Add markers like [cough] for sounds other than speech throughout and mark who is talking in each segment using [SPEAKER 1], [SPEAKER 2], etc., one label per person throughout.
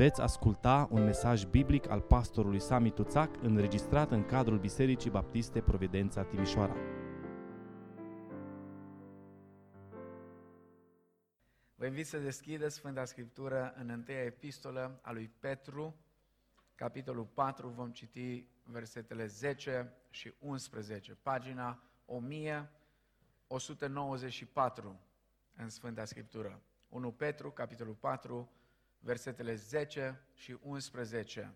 [SPEAKER 1] Veți asculta un mesaj biblic al pastorului Sami Tuțac înregistrat în cadrul Bisericii Baptiste Providența Timișoara.
[SPEAKER 2] Vă invit să deschideți Sfânta Scriptură în întâia epistolă a lui Petru, capitolul 4, vom citi versetele 10 și 11, pagina 1194 în Sfânta Scriptură. 1 Petru, capitolul 4, versetele 10 și 11.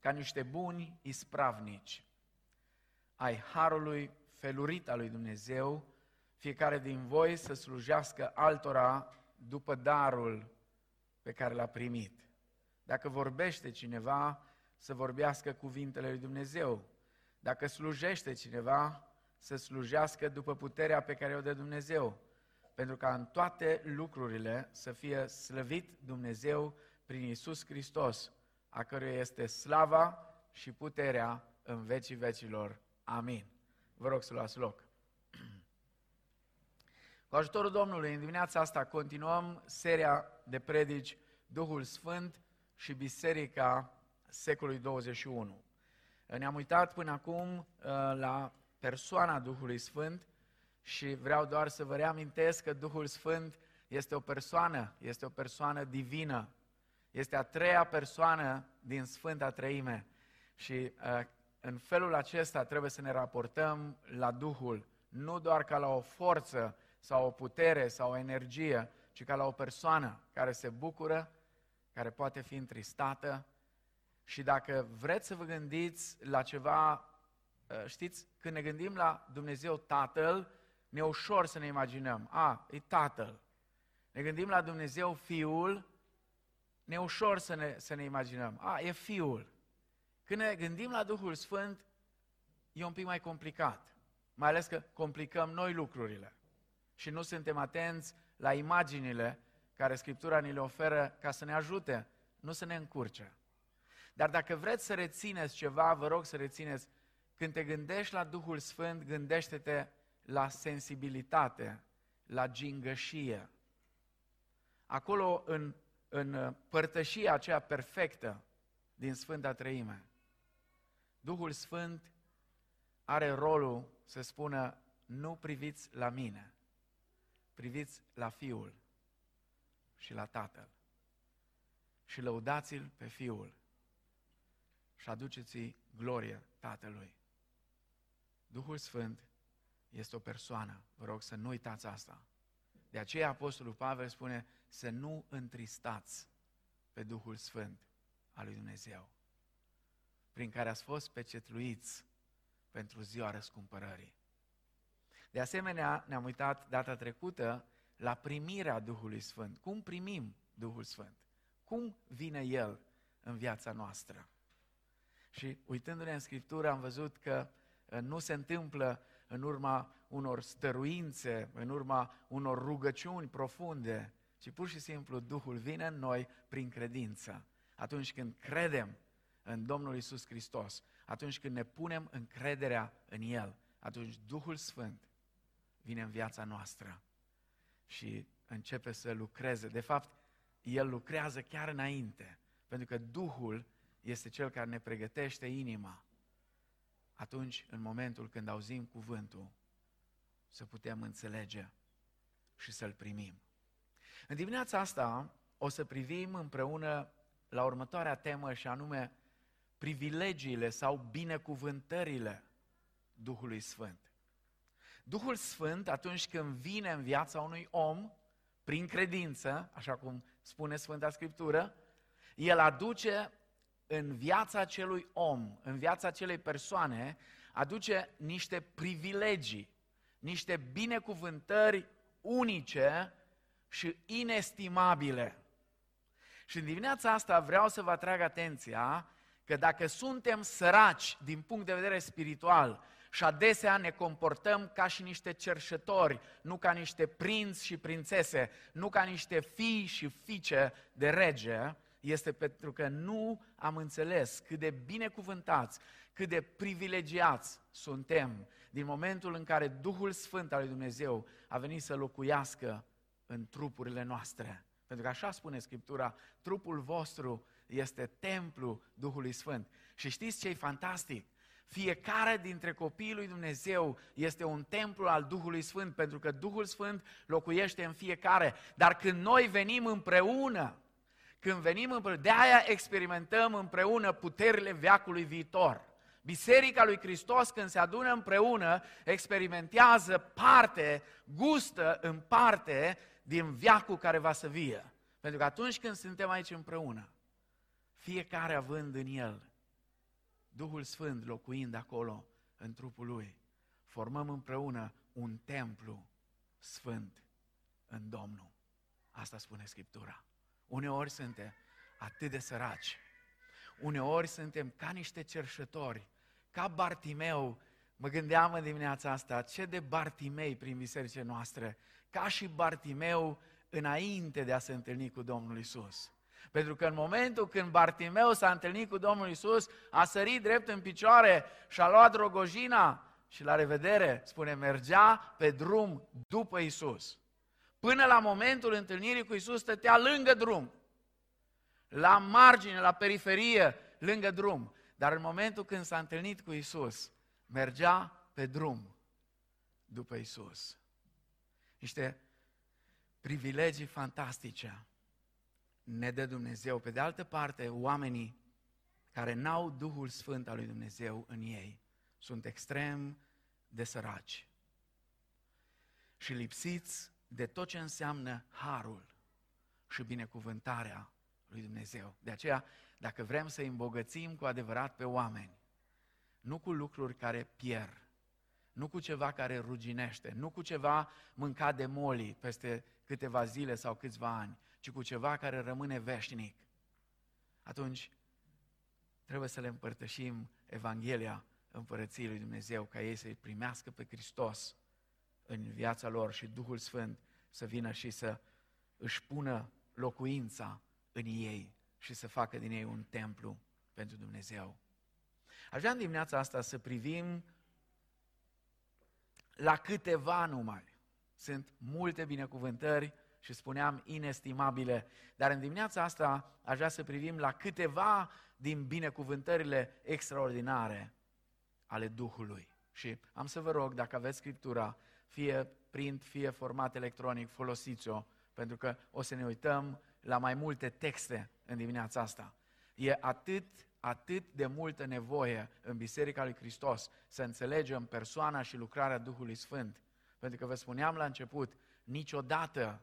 [SPEAKER 2] Ca niște buni ispravnici ai harului felurit al lui Dumnezeu, fiecare din voi să slujească altora după darul pe care l-a primit. Dacă vorbește cineva, să vorbească cuvintele lui Dumnezeu. Dacă slujește cineva, să slujească după puterea pe care o dă Dumnezeu pentru ca în toate lucrurile să fie slăvit Dumnezeu prin Isus Hristos, a căruia este slava și puterea în vecii vecilor. Amin. Vă rog să luați loc. Cu ajutorul Domnului, în dimineața asta continuăm seria de predici Duhul Sfânt și Biserica secolului 21. Ne-am uitat până acum uh, la persoana Duhului Sfânt, și vreau doar să vă reamintesc că Duhul Sfânt este o persoană, este o persoană divină, este a treia persoană din Sfânta Treime. Și uh, în felul acesta trebuie să ne raportăm la Duhul, nu doar ca la o forță sau o putere sau o energie, ci ca la o persoană care se bucură, care poate fi întristată. Și dacă vreți să vă gândiți la ceva, uh, știți, când ne gândim la Dumnezeu Tatăl, ne ușor să ne imaginăm. A, e Tatăl. Ne gândim la Dumnezeu Fiul, ne ușor să ne, să ne imaginăm. A, e Fiul. Când ne gândim la Duhul Sfânt, e un pic mai complicat. Mai ales că complicăm noi lucrurile. Și nu suntem atenți la imaginile care Scriptura ni le oferă ca să ne ajute, nu să ne încurce. Dar dacă vreți să rețineți ceva, vă rog să rețineți, când te gândești la Duhul Sfânt, gândește-te la sensibilitate, la gingășie. Acolo, în, în părtășia aceea perfectă din Sfânta Treime, Duhul Sfânt are rolul să spună, nu priviți la mine, priviți la Fiul și la Tatăl și lăudați-L pe Fiul și aduceți-i glorie Tatălui. Duhul Sfânt este o persoană. Vă rog să nu uitați asta. De aceea Apostolul Pavel spune să nu întristați pe Duhul Sfânt al lui Dumnezeu, prin care ați fost pecetluiți pentru ziua răscumpărării. De asemenea, ne-am uitat data trecută la primirea Duhului Sfânt. Cum primim Duhul Sfânt? Cum vine El în viața noastră? Și uitându-ne în Scriptură am văzut că uh, nu se întâmplă în urma unor stăruințe, în urma unor rugăciuni profunde, ci pur și simplu Duhul vine în noi prin credință. Atunci când credem în Domnul Isus Hristos, atunci când ne punem încrederea în El, atunci Duhul Sfânt vine în viața noastră și începe să lucreze. De fapt, El lucrează chiar înainte, pentru că Duhul este Cel care ne pregătește inima atunci, în momentul când auzim cuvântul, să putem înțelege și să-l primim. În dimineața asta o să privim împreună la următoarea temă și anume privilegiile sau binecuvântările Duhului Sfânt. Duhul Sfânt, atunci când vine în viața unui om, prin credință, așa cum spune Sfânta Scriptură, el aduce în viața acelui om, în viața acelei persoane, aduce niște privilegii, niște binecuvântări unice și inestimabile. Și în dimineața asta vreau să vă atrag atenția că dacă suntem săraci din punct de vedere spiritual și adesea ne comportăm ca și niște cerșători, nu ca niște prinți și prințese, nu ca niște fii și fiice de rege, este pentru că nu am înțeles cât de binecuvântați, cât de privilegiați suntem din momentul în care Duhul Sfânt al lui Dumnezeu a venit să locuiască în trupurile noastre, Pentru că așa spune Scriptura, trupul vostru este templu Duhului Sfânt. Și știți ce e fantastic? Fiecare dintre copiii lui Dumnezeu este un templu al Duhului Sfânt, pentru că Duhul Sfânt locuiește în fiecare. Dar când noi venim împreună, când venim împreună, de aia experimentăm împreună puterile veacului viitor. Biserica lui Hristos, când se adună împreună, experimentează parte, gustă în parte din viacul care va să vie. Pentru că atunci când suntem aici împreună, fiecare având în el Duhul Sfânt locuind acolo în trupul lui, formăm împreună un templu sfânt în Domnul. Asta spune Scriptura. Uneori suntem atât de săraci, uneori suntem ca niște cerșători, ca Bartimeu, mă gândeam în dimineața asta, ce de Bartimei prin bisericile noastre, ca și Bartimeu înainte de a se întâlni cu Domnul Isus. Pentru că în momentul când Bartimeu s-a întâlnit cu Domnul Isus, a sărit drept în picioare și a luat drogojina și la revedere, spune, mergea pe drum după Isus. Până la momentul întâlnirii cu Isus stătea lângă drum, la margine, la periferie, lângă drum. Dar în momentul când s-a întâlnit cu Isus, mergea pe drum după Isus. Niște privilegii fantastice ne dă Dumnezeu. Pe de altă parte, oamenii care n-au Duhul Sfânt al lui Dumnezeu în ei sunt extrem de săraci și lipsiți de tot ce înseamnă harul și binecuvântarea lui Dumnezeu. De aceea, dacă vrem să îmbogățim cu adevărat pe oameni, nu cu lucruri care pierd, nu cu ceva care ruginește, nu cu ceva mâncat de moli peste câteva zile sau câțiva ani, ci cu ceva care rămâne veșnic, atunci trebuie să le împărtășim Evanghelia Împărăției lui Dumnezeu, ca ei să-i primească pe Hristos în viața lor și Duhul Sfânt să vină și să își pună locuința în ei și să facă din ei un templu pentru Dumnezeu. Aș vrea în dimineața asta să privim la câteva numai. Sunt multe binecuvântări și spuneam inestimabile, dar în dimineața asta aș vrea să privim la câteva din binecuvântările extraordinare ale Duhului. Și am să vă rog, dacă aveți Scriptura, fie print, fie format electronic, folosiți-o, pentru că o să ne uităm la mai multe texte în dimineața asta. E atât, atât de multă nevoie în Biserica lui Hristos să înțelegem persoana și lucrarea Duhului Sfânt. Pentru că vă spuneam la început, niciodată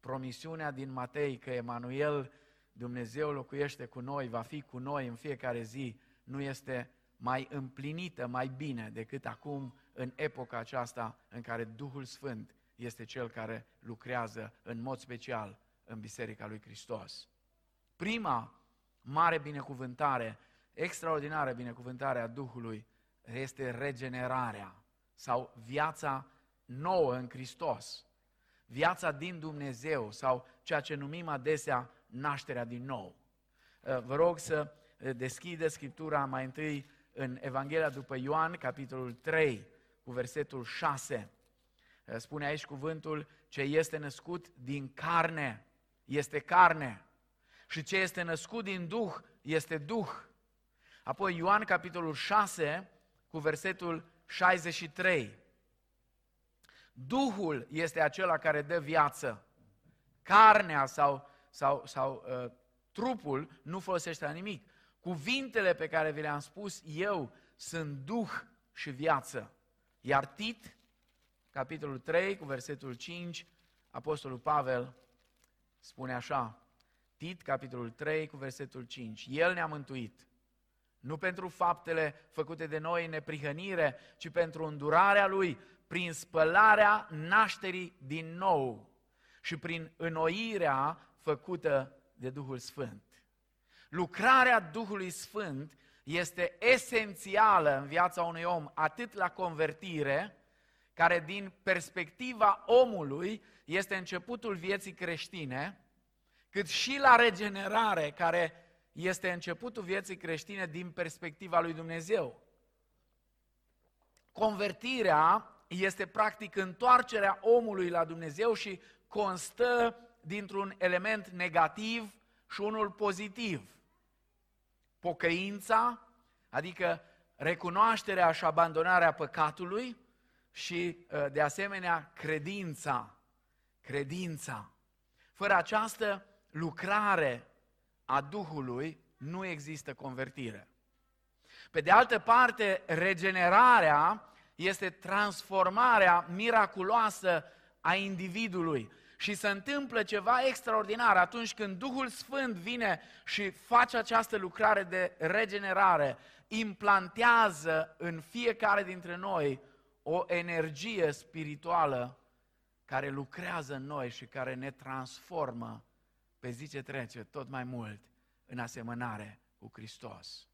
[SPEAKER 2] promisiunea din Matei că Emanuel, Dumnezeu locuiește cu noi, va fi cu noi în fiecare zi, nu este mai împlinită, mai bine decât acum în epoca aceasta în care Duhul Sfânt este Cel care lucrează în mod special în Biserica lui Hristos. Prima mare binecuvântare, extraordinară binecuvântare a Duhului este regenerarea sau viața nouă în Hristos viața din Dumnezeu sau ceea ce numim adesea nașterea din nou. Uh, vă rog să uh, deschideți Scriptura mai întâi în Evanghelia după Ioan, capitolul 3, cu versetul 6. Uh, spune aici cuvântul, ce este născut din carne, este carne. Și ce este născut din Duh, este Duh. Apoi Ioan, capitolul 6, cu versetul 63. Duhul este acela care dă viață. Carnea sau, sau, sau uh, trupul nu folosește la nimic. Cuvintele pe care vi le-am spus eu sunt Duh și viață. Iar Tit, capitolul 3, cu versetul 5, Apostolul Pavel spune așa, Tit, capitolul 3, cu versetul 5, El ne-a mântuit, nu pentru faptele făcute de noi în neprihănire, ci pentru îndurarea Lui, prin spălarea nașterii din nou și prin înnoirea făcută de Duhul Sfânt. Lucrarea Duhului Sfânt este esențială în viața unui om, atât la convertire, care din perspectiva omului este începutul vieții creștine, cât și la regenerare, care este începutul vieții creștine din perspectiva lui Dumnezeu. Convertirea este practic întoarcerea omului la Dumnezeu și constă dintr-un element negativ și unul pozitiv. Pocăința, adică recunoașterea și abandonarea păcatului și, uh, de asemenea, credința. Credința. Fără această lucrare a Duhului, nu există convertire. Pe de altă parte, regenerarea este transformarea miraculoasă a individului. Și se întâmplă ceva extraordinar atunci când Duhul Sfânt vine și face această lucrare de regenerare, implantează în fiecare dintre noi o energie spirituală care lucrează în noi și care ne transformă pe zi ce trece tot mai mult în asemănare cu Hristos.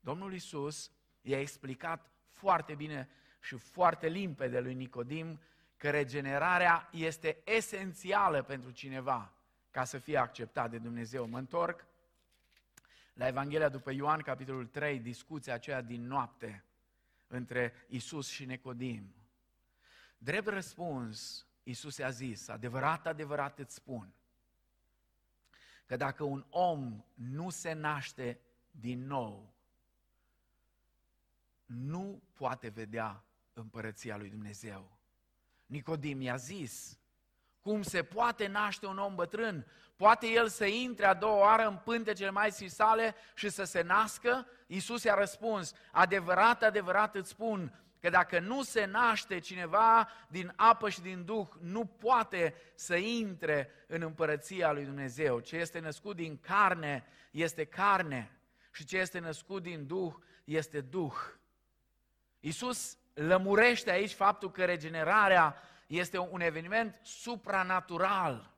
[SPEAKER 2] Domnul Isus i-a explicat foarte bine și foarte limpede lui Nicodim că regenerarea este esențială pentru cineva ca să fie acceptat de Dumnezeu. Mă întorc la Evanghelia după Ioan, capitolul 3, discuția aceea din noapte între Isus și Nicodim. Drept răspuns, Isus i-a zis, adevărat, adevărat îți spun, că dacă un om nu se naște din nou, nu poate vedea împărăția lui Dumnezeu. Nicodim i-a zis, cum se poate naște un om bătrân? Poate el să intre a doua oară în pântecele mai sale și să se nască? Iisus i-a răspuns, adevărat, adevărat îți spun, că dacă nu se naște cineva din apă și din Duh, nu poate să intre în împărăția lui Dumnezeu. Ce este născut din carne este carne și ce este născut din Duh este Duh. Iisus lămurește aici faptul că regenerarea este un eveniment supranatural.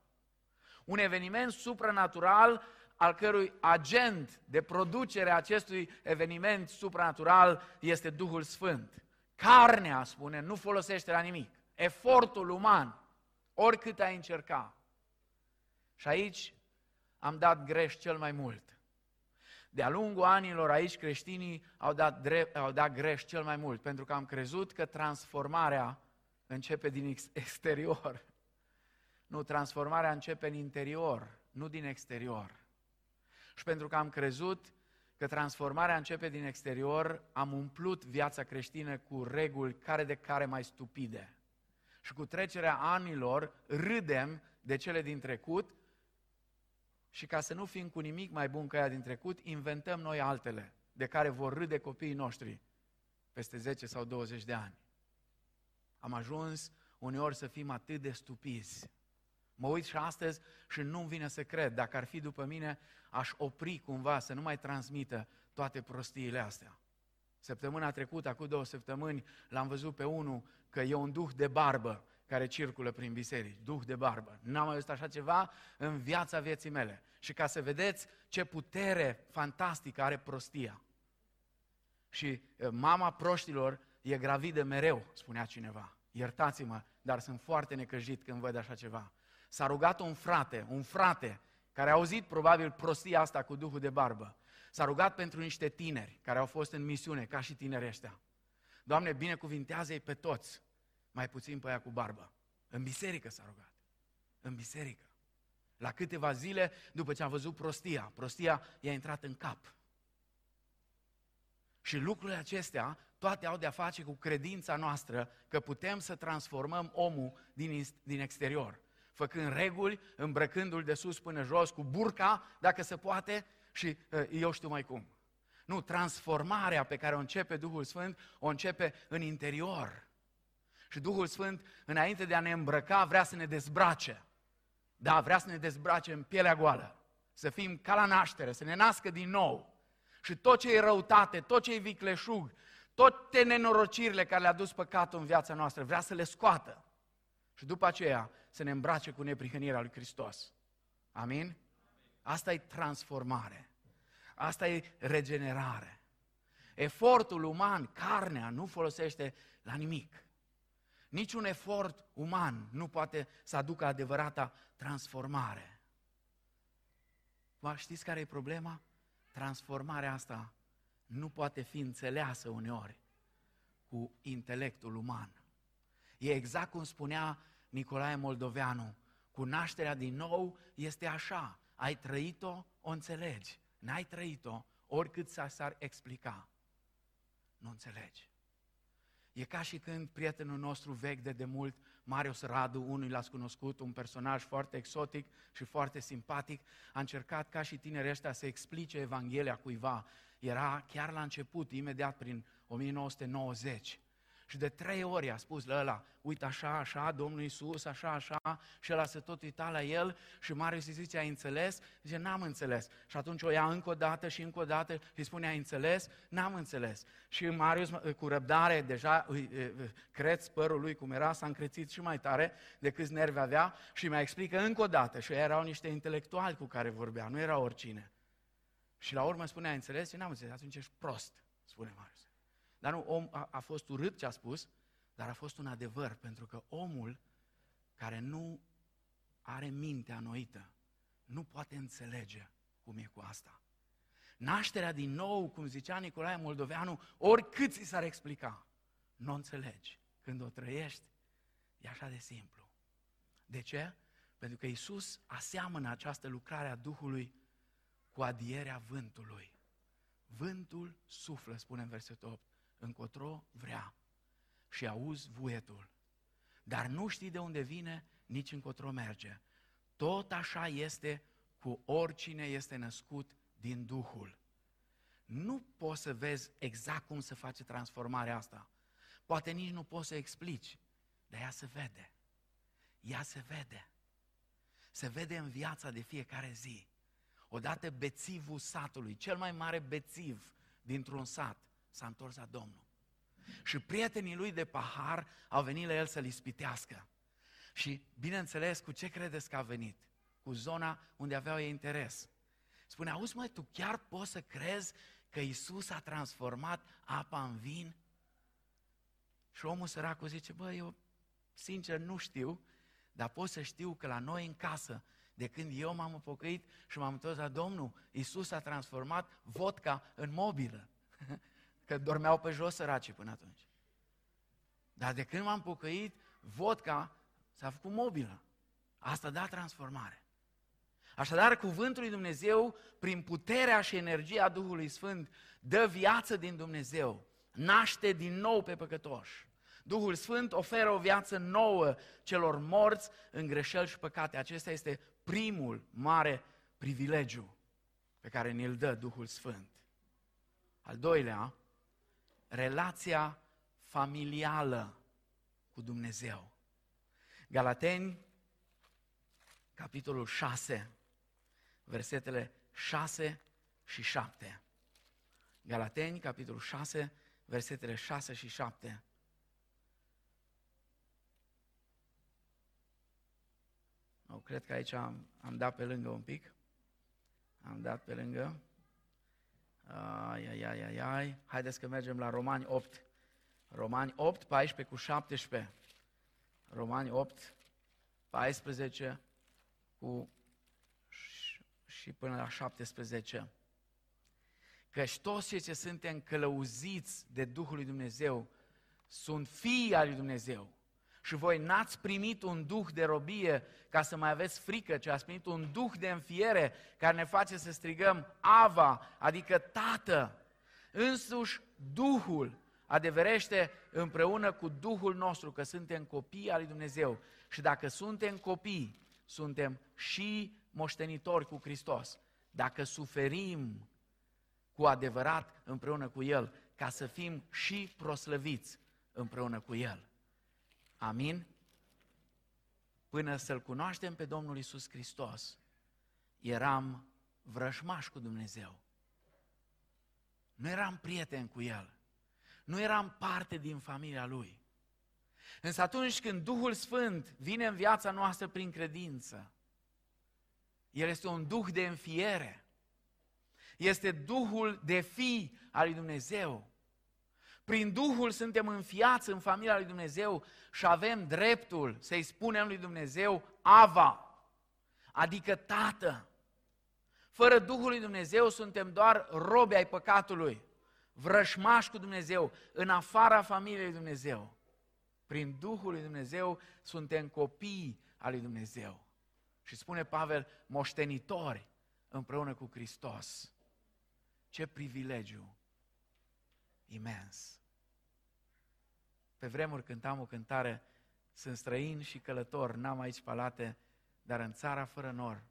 [SPEAKER 2] Un eveniment supranatural al cărui agent de producere a acestui eveniment supranatural este Duhul Sfânt. Carnea, spune, nu folosește la nimic. Efortul uman, oricât ai încerca. Și aici am dat greș cel mai mult. De-a lungul anilor aici creștinii au dat, drept, au dat greș cel mai mult, pentru că am crezut că transformarea începe din [laughs] exterior. Nu, transformarea începe în interior, nu din exterior. Și pentru că am crezut că transformarea începe din exterior, am umplut viața creștină cu reguli care de care mai stupide. Și cu trecerea anilor râdem de cele din trecut și ca să nu fim cu nimic mai bun ca ea din trecut, inventăm noi altele, de care vor râde copiii noștri peste 10 sau 20 de ani. Am ajuns uneori să fim atât de stupizi. Mă uit și astăzi și nu-mi vine să cred. Dacă ar fi după mine, aș opri cumva să nu mai transmită toate prostiile astea. Săptămâna trecută, acum două săptămâni, l-am văzut pe unul că e un duh de barbă care circulă prin biserici, duh de barbă. N-am mai văzut așa ceva în viața vieții mele. Și ca să vedeți ce putere fantastică are prostia. Și mama proștilor e gravidă mereu, spunea cineva. Iertați-mă, dar sunt foarte necăjit când văd așa ceva. S-a rugat un frate, un frate, care a auzit probabil prostia asta cu duhul de barbă. S-a rugat pentru niște tineri care au fost în misiune, ca și tinerii ăștia. Doamne, binecuvintează-i pe toți mai puțin pe aia cu barbă. În biserică s-a rugat. În biserică. La câteva zile după ce a văzut prostia, prostia i-a intrat în cap. Și lucrurile acestea toate au de-a face cu credința noastră că putem să transformăm omul din, din exterior. Făcând reguli, îmbrăcându-l de sus până jos, cu burca, dacă se poate, și uh, eu știu mai cum. Nu, transformarea pe care o începe Duhul Sfânt, o începe în interior. Și Duhul Sfânt, înainte de a ne îmbrăca, vrea să ne dezbrace. Da, vrea să ne dezbrace în pielea goală. Să fim ca la naștere, să ne nască din nou. Și tot ce e răutate, tot ce e vicleșug, toate nenorocirile care le-a dus păcatul în viața noastră, vrea să le scoată. Și după aceea să ne îmbrace cu neprihănirea lui Hristos. Amin? Asta e transformare. Asta e regenerare. Efortul uman, carnea, nu folosește la nimic. Niciun efort uman nu poate să aducă adevărata transformare. Vă știți care e problema? Transformarea asta nu poate fi înțeleasă uneori cu intelectul uman. E exact cum spunea Nicolae Moldoveanu, Cu nașterea din nou este așa. Ai trăit-o, o înțelegi. N-ai trăit-o, oricât s-ar explica. Nu înțelegi. E ca și când prietenul nostru vechi de demult, Marius Radu, unul l-ați cunoscut, un personaj foarte exotic și foarte simpatic, a încercat ca și tinerii ăștia să explice Evanghelia cuiva. Era chiar la început, imediat prin 1990. Și de trei ori a spus la ăla, uite așa, așa, Domnul Iisus, așa, așa, și ăla se tot uita la el și Marius îi zice, ai înțeles? Zice, n-am înțeles. Și atunci o ia încă o dată și încă o dată și îi spune, ai înțeles? N-am înțeles. Și Marius, cu răbdare, deja îi, creț părul lui cum era, s-a încrețit și mai tare de câți nervi avea și mi-a explică încă o dată. Și erau niște intelectuali cu care vorbea, nu era oricine. Și la urmă spune, ai înțeles? Și n-am înțeles, atunci ești prost, spune Marius. Dar nu, om a, a fost urât ce a spus, dar a fost un adevăr, pentru că omul care nu are mintea noită, nu poate înțelege cum e cu asta. Nașterea din nou, cum zicea Nicolae Moldoveanu, oricât ți s-ar explica, nu înțelegi. Când o trăiești, e așa de simplu. De ce? Pentru că Isus aseamănă această lucrare a Duhului cu adierea vântului. Vântul suflă, spune în versetul 8, încotro vrea și auzi vuietul, dar nu știi de unde vine, nici încotro merge. Tot așa este cu oricine este născut din Duhul. Nu poți să vezi exact cum se face transformarea asta. Poate nici nu poți să explici, dar ea se vede. Ea se vede. Se vede în viața de fiecare zi. Odată bețivul satului, cel mai mare bețiv dintr-un sat, s-a întors la Domnul. Și prietenii lui de pahar au venit la el să-l ispitească. Și, bineînțeles, cu ce credeți că a venit? Cu zona unde aveau ei interes. Spune, auzi măi, tu chiar poți să crezi că Isus a transformat apa în vin? Și omul săracul zice, bă, eu sincer nu știu, dar pot să știu că la noi în casă, de când eu m-am pocăit și m-am întors la Domnul, Isus a transformat vodka în mobilă. [laughs] Că dormeau pe jos săracii până atunci. Dar de când m-am pocăit, vodka s-a făcut mobilă. Asta da transformare. Așadar, cuvântul lui Dumnezeu, prin puterea și energia Duhului Sfânt, dă viață din Dumnezeu, naște din nou pe păcătoși. Duhul Sfânt oferă o viață nouă celor morți în greșeli și păcate. Acesta este primul mare privilegiu pe care ne-l dă Duhul Sfânt. Al doilea, relația familială cu Dumnezeu. Galateni, capitolul 6, versetele 6 și 7. Galateni, capitolul 6, versetele 6 și 7. Nu, cred că aici am, am dat pe lângă un pic. Am dat pe lângă. Ai, ai, ai, ai, ai. Haideți că mergem la Romani 8. Romani 8, 14 cu 17. Romani 8, 14 cu și până la 17. Căci toți cei ce suntem călăuziți de Duhul lui Dumnezeu sunt fii al lui Dumnezeu. Și voi n-ați primit un duh de robie ca să mai aveți frică, ci ați primit un duh de înfiere care ne face să strigăm Ava, adică Tată. Însuși Duhul adeverește împreună cu Duhul nostru că suntem copii al lui Dumnezeu. Și dacă suntem copii, suntem și moștenitori cu Hristos. Dacă suferim cu adevărat împreună cu El, ca să fim și proslăviți împreună cu El. Amin? Până să-L cunoaștem pe Domnul Isus Hristos, eram vrăjmași cu Dumnezeu. Nu eram prieten cu El. Nu eram parte din familia Lui. Însă atunci când Duhul Sfânt vine în viața noastră prin credință, El este un duh de înfiere. Este Duhul de fi al lui Dumnezeu. Prin Duhul suntem înfiați în familia lui Dumnezeu și avem dreptul să-i spunem lui Dumnezeu Ava, adică Tată. Fără Duhul lui Dumnezeu suntem doar robi ai păcatului, vrășmași cu Dumnezeu, în afara familiei lui Dumnezeu. Prin Duhul lui Dumnezeu suntem copii al lui Dumnezeu. Și spune Pavel, moștenitori împreună cu Hristos. Ce privilegiu imens! Pe vremuri cântam o cântare, sunt străin și călător, n-am aici palate, dar în țara fără nor,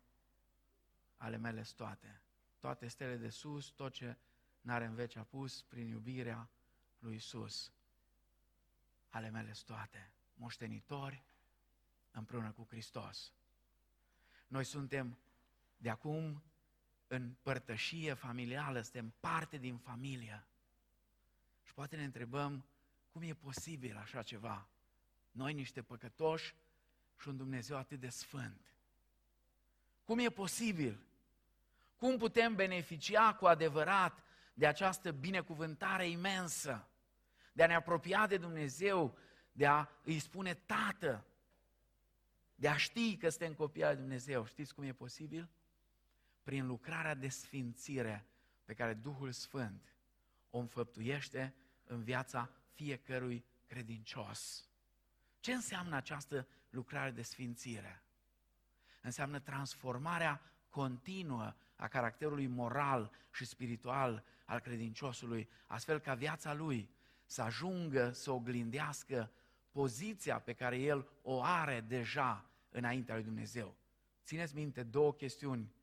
[SPEAKER 2] ale mele toate. Toate stele de sus, tot ce n-are în veci apus, prin iubirea lui Isus. Ale mele toate, moștenitori împreună cu Hristos. Noi suntem de acum în părtășie familială, suntem parte din familie. Și poate ne întrebăm, cum e posibil așa ceva? Noi niște păcătoși și un Dumnezeu atât de sfânt. Cum e posibil? Cum putem beneficia cu adevărat de această binecuvântare imensă? De a ne apropia de Dumnezeu, de a îi spune Tată, de a ști că suntem copii al Dumnezeu. Știți cum e posibil? Prin lucrarea de sfințire pe care Duhul Sfânt o înfăptuiește în viața fiecărui credincios. Ce înseamnă această lucrare de sfințire? Înseamnă transformarea continuă a caracterului moral și spiritual al credinciosului, astfel ca viața lui să ajungă să oglindească poziția pe care el o are deja înaintea lui Dumnezeu. Țineți minte două chestiuni.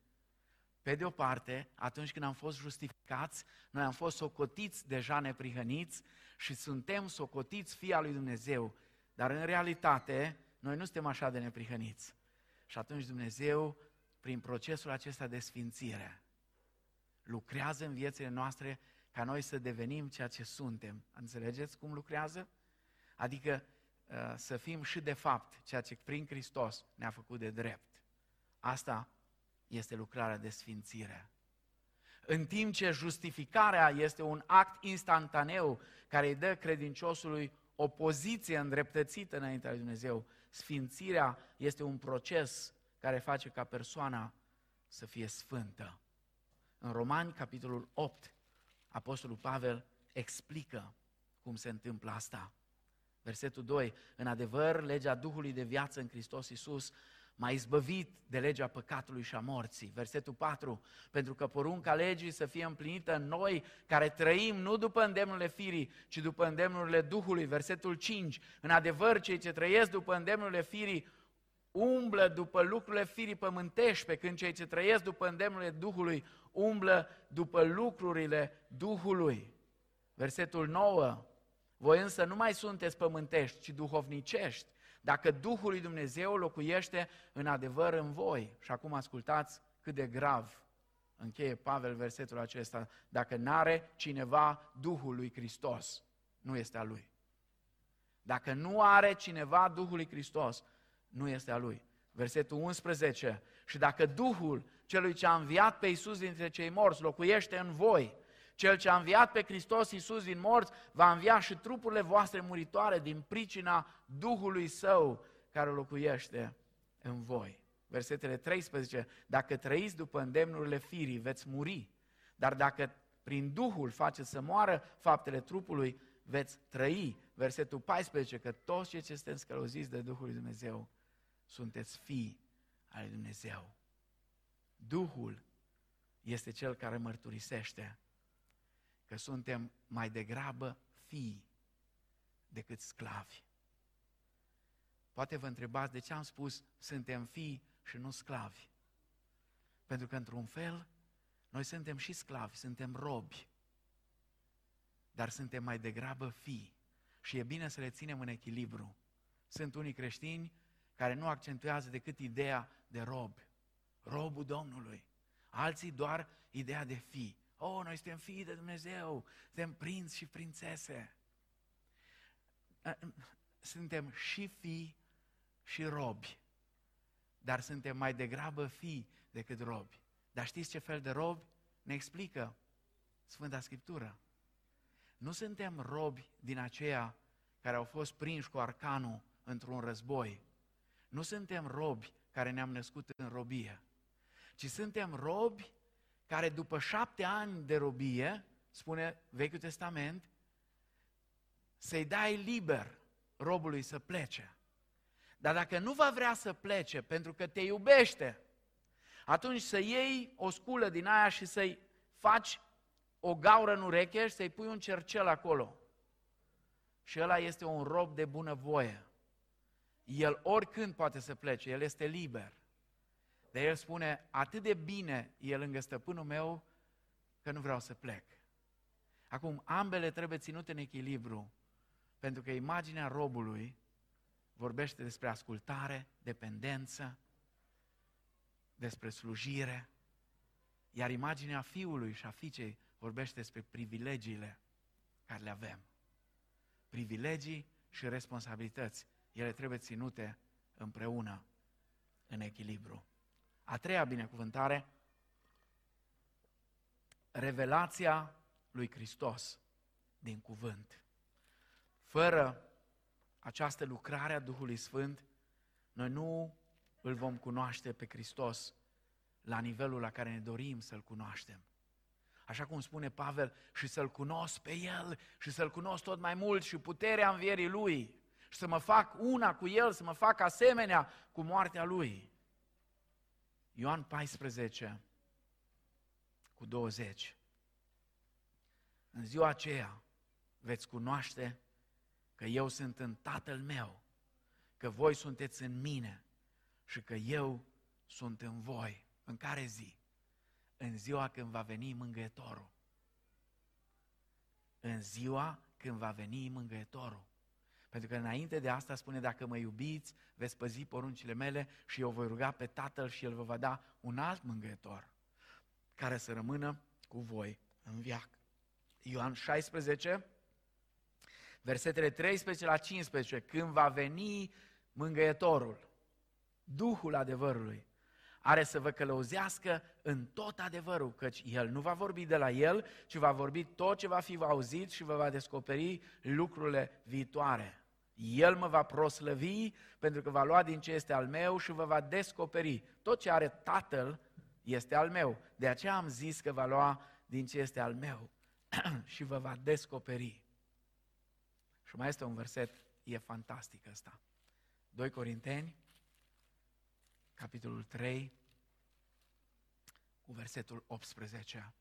[SPEAKER 2] Pe de o parte, atunci când am fost justificați, noi am fost socotiți deja neprihăniți și suntem socotiți fii al lui Dumnezeu. Dar în realitate, noi nu suntem așa de neprihăniți. Și atunci Dumnezeu, prin procesul acesta de sfințire, lucrează în viețile noastre ca noi să devenim ceea ce suntem. Înțelegeți cum lucrează? Adică uh, să fim și de fapt ceea ce prin Hristos ne-a făcut de drept. Asta este lucrarea de sfințire. În timp ce justificarea este un act instantaneu care îi dă credinciosului o poziție îndreptățită înaintea lui Dumnezeu, sfințirea este un proces care face ca persoana să fie sfântă. În Romani, capitolul 8, Apostolul Pavel explică cum se întâmplă asta. Versetul 2. În adevăr, legea Duhului de viață în Hristos Iisus m-a izbăvit de legea păcatului și a morții. Versetul 4. Pentru că porunca legii să fie împlinită în noi care trăim nu după îndemnurile firii, ci după îndemnurile Duhului. Versetul 5. În adevăr, cei ce trăiesc după îndemnurile firii umblă după lucrurile firii pământești, pe când cei ce trăiesc după îndemnurile Duhului umblă după lucrurile Duhului. Versetul 9. Voi însă nu mai sunteți pământești, ci duhovnicești, dacă Duhul lui Dumnezeu locuiește în adevăr în voi. Și acum ascultați cât de grav încheie Pavel versetul acesta. Dacă n-are cineva Duhul lui Hristos, nu este a lui. Dacă nu are cineva Duhul lui Hristos, nu este a lui. Versetul 11. Și dacă Duhul celui ce a înviat pe Iisus dintre cei morți locuiește în voi, cel ce a înviat pe Hristos Iisus din morți va învia și trupurile voastre muritoare din pricina Duhului Său care locuiește în voi. Versetele 13. Dacă trăiți după îndemnurile firii, veți muri. Dar dacă prin Duhul faceți să moară faptele trupului, veți trăi. Versetul 14. Că toți cei ce sunteți scălăuziți de Duhul lui Dumnezeu sunteți fii al lui Dumnezeu. Duhul este cel care mărturisește că suntem mai degrabă fii decât sclavi. Poate vă întrebați de ce am spus suntem fii și nu sclavi. Pentru că, într-un fel, noi suntem și sclavi, suntem robi, dar suntem mai degrabă fii. Și e bine să le ținem în echilibru. Sunt unii creștini care nu accentuează decât ideea de rob, robul Domnului. Alții doar ideea de fi. Oh, noi suntem fii de Dumnezeu, suntem prinți și prințese. Suntem și fii și robi, dar suntem mai degrabă fii decât robi. Dar știți ce fel de robi? Ne explică Sfânta Scriptură. Nu suntem robi din aceia care au fost prinși cu arcanul într-un război. Nu suntem robi care ne-am născut în robie, ci suntem robi care după șapte ani de robie, spune Vechiul Testament, să-i dai liber robului să plece. Dar dacă nu va vrea să plece pentru că te iubește, atunci să iei o sculă din aia și să-i faci o gaură în ureche și să-i pui un cercel acolo. Și ăla este un rob de bunăvoie. El oricând poate să plece, el este liber. Dar el spune, atât de bine e lângă stăpânul meu, că nu vreau să plec. Acum, ambele trebuie ținute în echilibru, pentru că imaginea robului vorbește despre ascultare, dependență, despre slujire, iar imaginea fiului și a fiicei vorbește despre privilegiile care le avem. Privilegii și responsabilități, ele trebuie ținute împreună, în echilibru. A treia binecuvântare, revelația lui Hristos din cuvânt. Fără această lucrare a Duhului Sfânt, noi nu îl vom cunoaște pe Hristos la nivelul la care ne dorim să-L cunoaștem. Așa cum spune Pavel, și să-L cunosc pe El și să-L cunosc tot mai mult și puterea învierii Lui și să mă fac una cu El, să mă fac asemenea cu moartea Lui. Ioan 14 cu 20. În ziua aceea veți cunoaște că eu sunt în Tatăl meu, că voi sunteți în mine și că eu sunt în voi. În care zi? În ziua când va veni mângâietorul. În ziua când va veni mângâietorul. Pentru că înainte de asta spune, dacă mă iubiți, veți păzi poruncile mele și eu voi ruga pe Tatăl și El vă va da un alt mângâietor care să rămână cu voi în viac. Ioan 16, versetele 13 la 15, când va veni mângâietorul, Duhul adevărului, are să vă călăuzească în tot adevărul, căci El nu va vorbi de la El, ci va vorbi tot ce va fi auzit și vă va descoperi lucrurile viitoare. El mă va proslăvi pentru că va lua din ce este al meu și vă va descoperi. Tot ce are Tatăl este al meu. De aceea am zis că va lua din ce este al meu [clears throat] și vă va descoperi. Și mai este un verset, e fantastic ăsta. 2 Corinteni, capitolul 3, cu versetul 18.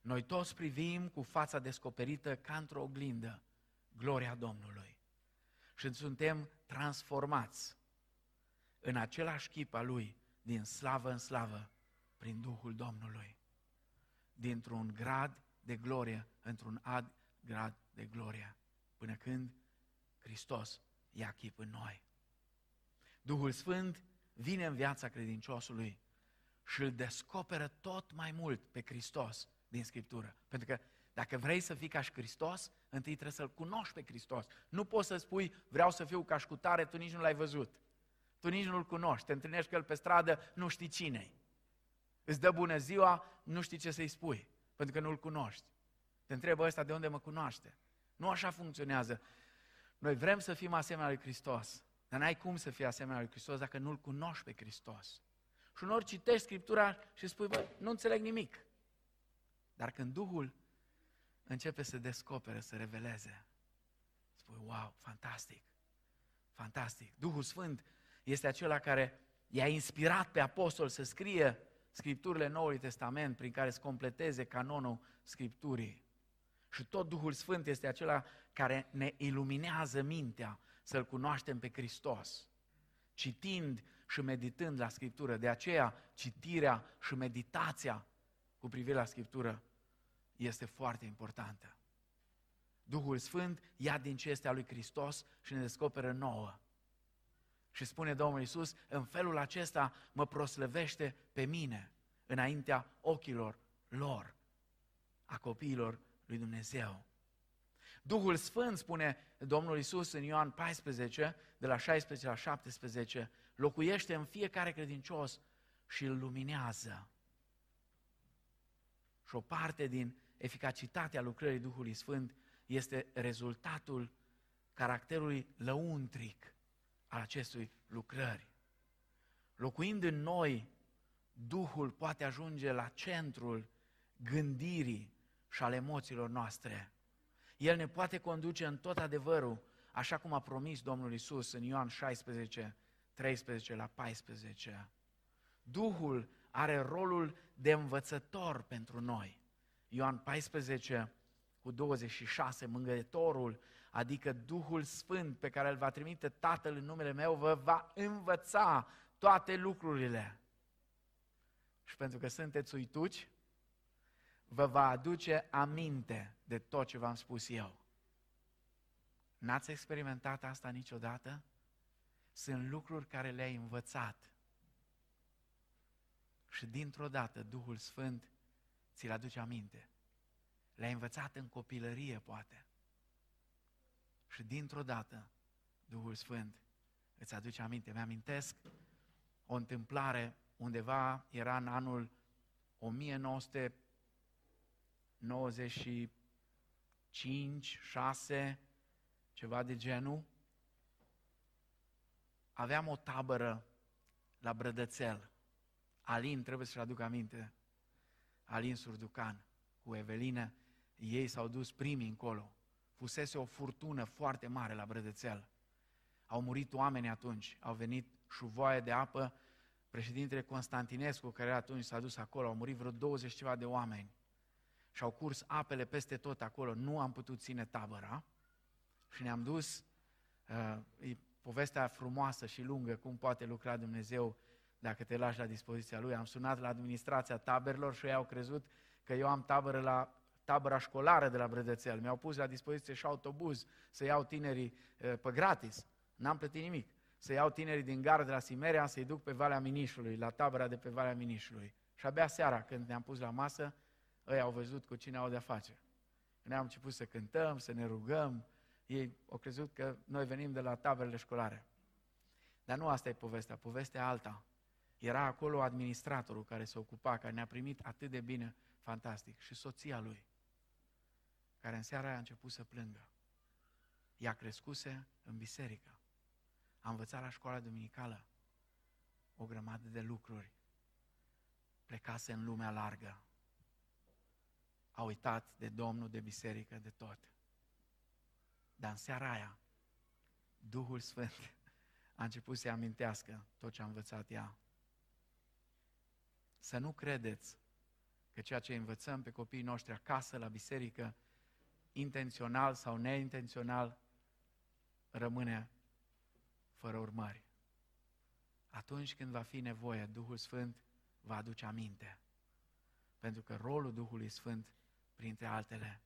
[SPEAKER 2] Noi toți privim cu fața descoperită ca într-o oglindă gloria Domnului și suntem transformați în același chip al Lui, din slavă în slavă, prin Duhul Domnului, dintr-un grad de glorie într-un ad grad de glorie, până când Hristos ia chip în noi. Duhul Sfânt vine în viața credinciosului și îl descoperă tot mai mult pe Hristos din Scriptură. Pentru că dacă vrei să fii ca și Hristos, întâi trebuie să-L cunoști pe Hristos. Nu poți să spui, vreau să fiu ca și cu tare, tu nici nu l-ai văzut. Tu nici nu-L cunoști, te întâlnești cu El pe stradă, nu știi cine Îți dă bună ziua, nu știi ce să-i spui pentru că nu-L cunoști. Te întrebă ăsta de unde mă cunoaște. Nu așa funcționează. Noi vrem să fim asemenea lui Hristos, dar n-ai cum să fii asemenea lui Hristos dacă nu-L cunoști pe Hristos. Și unor citești Scriptura și spui, bă, nu înțeleg nimic. Dar când Duhul începe să descopere, să reveleze, spui, wow, fantastic, fantastic. Duhul Sfânt este acela care i-a inspirat pe apostol să scrie scripturile Noului Testament prin care să completeze canonul Scripturii. Și tot Duhul Sfânt este acela care ne iluminează mintea să-L cunoaștem pe Hristos, citind și meditând la Scriptură. De aceea, citirea și meditația cu privire la Scriptură este foarte importantă. Duhul Sfânt ia din ce este a lui Hristos și ne descoperă nouă. Și spune Domnul Iisus, în felul acesta mă proslăvește pe mine înaintea ochilor lor, a copiilor lui Dumnezeu. Duhul Sfânt, spune Domnul Iisus în Ioan 14, de la 16 la 17, locuiește în fiecare credincios și îl luminează. Și o parte din eficacitatea lucrării Duhului Sfânt este rezultatul caracterului lăuntric al acestui lucrări. Locuind în noi, Duhul poate ajunge la centrul gândirii și al emoțiilor noastre. El ne poate conduce în tot adevărul, așa cum a promis Domnul Isus în Ioan 16, 13 la 14. Duhul are rolul de învățător pentru noi. Ioan 14 cu 26, mângâietorul, adică Duhul Sfânt pe care îl va trimite Tatăl în numele meu, vă va învăța toate lucrurile. Și pentru că sunteți uituci, vă va aduce aminte de tot ce v-am spus eu. N-ați experimentat asta niciodată? Sunt lucruri care le-ai învățat. Și dintr-o dată Duhul Sfânt ți-l aduce aminte. Le-ai învățat în copilărie, poate. Și dintr-o dată Duhul Sfânt îți aduce aminte. Mi-amintesc o întâmplare undeva, era în anul 1995, 6, ceva de genul, aveam o tabără la Brădățel. Alin, trebuie să-și aduc aminte, Alin Surducan cu Evelină, ei s-au dus primii încolo. Fusese o furtună foarte mare la Brădățel. Au murit oameni atunci, au venit șuvoaie de apă, președintele Constantinescu, care atunci s-a dus acolo, au murit vreo 20 ceva de oameni. Și au curs apele peste tot acolo, nu am putut ține tabăra. Și ne-am dus, uh, e povestea frumoasă și lungă, cum poate lucra Dumnezeu dacă te lași la dispoziția Lui. Am sunat la administrația taberelor și ei au crezut că eu am tabără la tabăra școlară de la Brădățel. Mi-au pus la dispoziție și autobuz să iau tinerii uh, pe gratis. N-am plătit nimic. Să iau tinerii din gara de la Simeria, să-i duc pe Valea Minișului, la tabăra de pe Valea Minișului. Și abia seara, când ne-am pus la masă, ei au văzut cu cine au de-a face. Ne-am început să cântăm, să ne rugăm, ei au crezut că noi venim de la taberele școlare. Dar nu asta e povestea, povestea alta. Era acolo administratorul care se ocupa, care ne-a primit atât de bine, fantastic, și soția lui, care în seara aia a început să plângă. Ea crescuse în biserică. A învățat la școala duminicală o grămadă de lucruri. Plecase în lumea largă. A uitat de Domnul, de biserică, de tot. Dar în seara aia, Duhul Sfânt [laughs] a început să-i amintească tot ce a învățat ea. Să nu credeți că ceea ce învățăm pe copiii noștri acasă, la biserică, intențional sau neintențional, rămâne fără urmări. Atunci când va fi nevoie, Duhul Sfânt va aduce aminte. Pentru că rolul Duhului Sfânt, printre altele,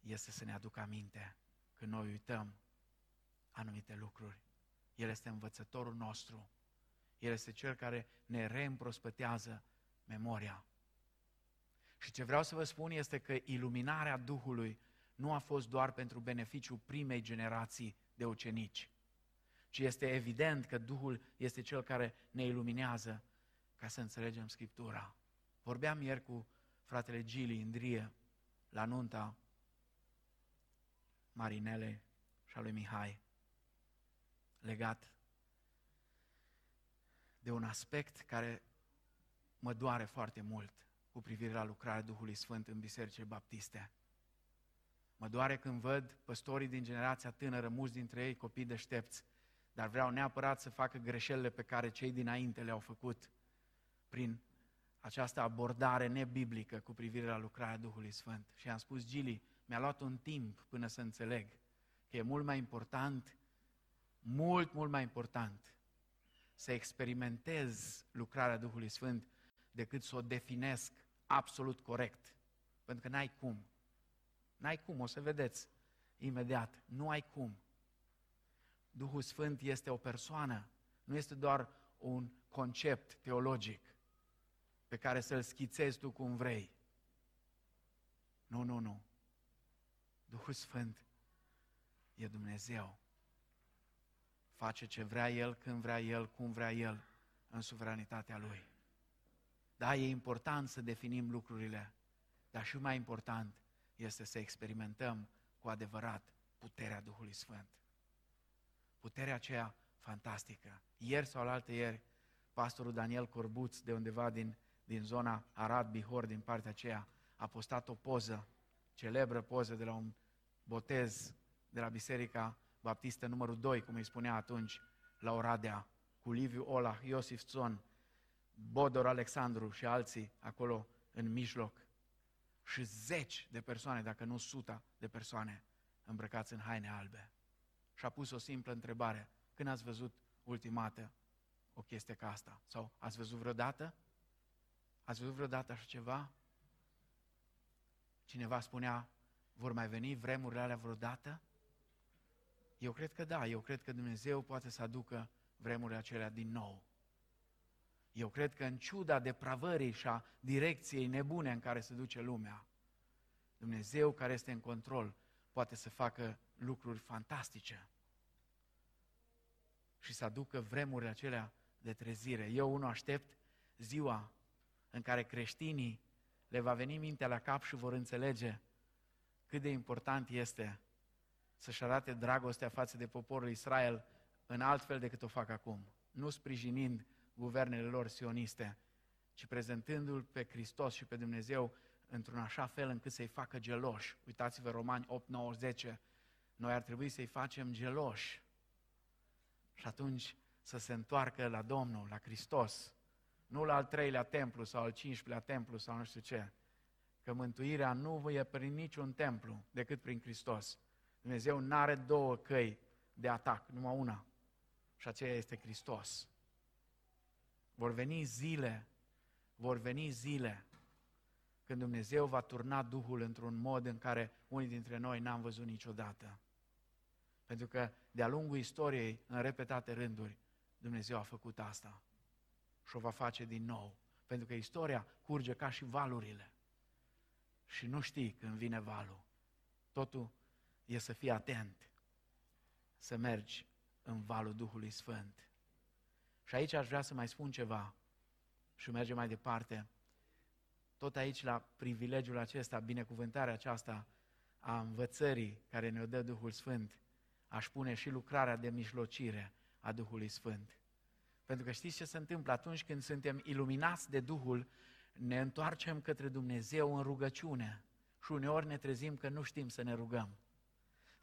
[SPEAKER 2] este să ne aducă aminte când noi uităm anumite lucruri. El este învățătorul nostru. El este cel care ne reîmprospătează memoria. Și ce vreau să vă spun este că iluminarea Duhului nu a fost doar pentru beneficiul primei generații de ucenici, ci este evident că Duhul este cel care ne iluminează ca să înțelegem Scriptura. Vorbeam ieri cu fratele Gili Indrie la nunta Marinele și a lui Mihai, legat de un aspect care mă doare foarte mult cu privire la lucrarea Duhului Sfânt în bisericile baptiste. Mă doare când văd păstorii din generația tânără, mulți dintre ei copii deștepți, dar vreau neapărat să facă greșelile pe care cei dinainte le-au făcut prin această abordare nebiblică cu privire la lucrarea Duhului Sfânt. Și am spus, Gili, mi-a luat un timp până să înțeleg că e mult mai important, mult, mult mai important să experimentez lucrarea Duhului Sfânt decât să o definesc absolut corect. Pentru că n-ai cum. N-ai cum, o să vedeți imediat. Nu ai cum. Duhul Sfânt este o persoană, nu este doar un concept teologic pe care să-l schițezi tu cum vrei. Nu, nu, nu. Duhul Sfânt e Dumnezeu. Face ce vrea El, când vrea El, cum vrea El, în suveranitatea Lui. Da, e important să definim lucrurile, dar și mai important este să experimentăm cu adevărat puterea Duhului Sfânt. Puterea aceea fantastică. Ieri sau alaltă ieri, pastorul Daniel Corbuț, de undeva din, din zona Arad, Bihor, din partea aceea, a postat o poză, celebră poză de la un botez de la Biserica Baptiste numărul 2, cum îi spunea atunci, la Oradea, cu Liviu Olah, Iosif Țon, Bodor Alexandru și alții acolo în mijloc. Și zeci de persoane, dacă nu suta de persoane, îmbrăcați în haine albe. Și a pus o simplă întrebare. Când ați văzut ultimată o chestie ca asta? Sau ați văzut vreodată? Ați văzut vreodată așa ceva? Cineva spunea, vor mai veni vremurile alea vreodată? Eu cred că da, eu cred că Dumnezeu poate să aducă vremurile acelea din nou. Eu cred că în ciuda depravării și a direcției nebune în care se duce lumea, Dumnezeu care este în control poate să facă lucruri fantastice și să aducă vremurile acelea de trezire. Eu unul aștept ziua în care creștinii le va veni mintea la cap și vor înțelege cât de important este să-și arate dragostea față de poporul Israel în alt fel decât o fac acum, nu sprijinind guvernele lor sioniste, ci prezentându-L pe Hristos și pe Dumnezeu într-un așa fel încât să-i facă geloși. Uitați-vă Romani 8, 9, 10. Noi ar trebui să-i facem geloși. Și atunci să se întoarcă la Domnul, la Hristos, nu la al treilea templu sau al cincilea templu sau nu știu ce. Că mântuirea nu e prin niciun templu decât prin Hristos. Dumnezeu nu are două căi de atac, numai una. Și aceea este Hristos. Vor veni zile, vor veni zile când Dumnezeu va turna Duhul într-un mod în care unii dintre noi n-am văzut niciodată. Pentru că de-a lungul istoriei, în repetate rânduri, Dumnezeu a făcut asta și o va face din nou. Pentru că istoria curge ca și valurile. Și nu știi când vine valul. Totul e să fii atent, să mergi în valul Duhului Sfânt. Și aici aș vrea să mai spun ceva și mergem mai departe. Tot aici, la privilegiul acesta, binecuvântarea aceasta a învățării care ne-o dă Duhul Sfânt, aș pune și lucrarea de mijlocire a Duhului Sfânt. Pentru că știți ce se întâmplă atunci când suntem iluminați de Duhul, ne întoarcem către Dumnezeu în rugăciune și uneori ne trezim că nu știm să ne rugăm